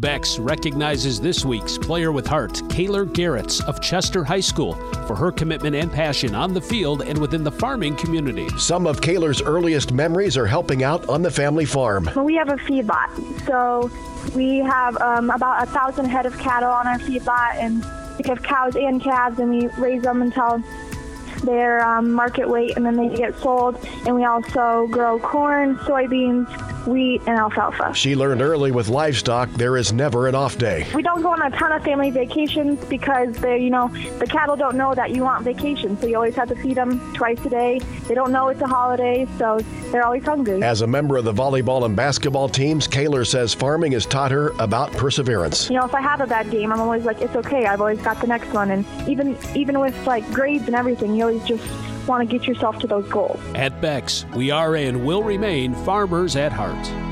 Beck's recognizes this week's Player with Heart, Kayler Garretts of Chester High School, for her commitment and passion on the field and within the farming community. Some of Kayler's earliest memories are helping out on the family farm. We have a feedlot, so we have um, about a thousand head of cattle on our feedlot, and we have cows and calves, and we raise them until they're um, market weight, and then they get sold. And we also grow corn, soybeans, wheat, and alfalfa. She learned early with livestock there is never an off day. We don't go on a ton of family vacations because they, you know, the cattle don't know that you want vacation, so you always have to feed them twice a day. They don't know it's a holiday, so they're always hungry. As a member of the volleyball and basketball teams, Kayler says farming has taught her about perseverance. You know, if I have a bad game, I'm always like, it's okay. I've always got the next one, and even even with like grades and everything, you always just want to get yourself to those goals. At Beck's, we are and will remain farmers at heart.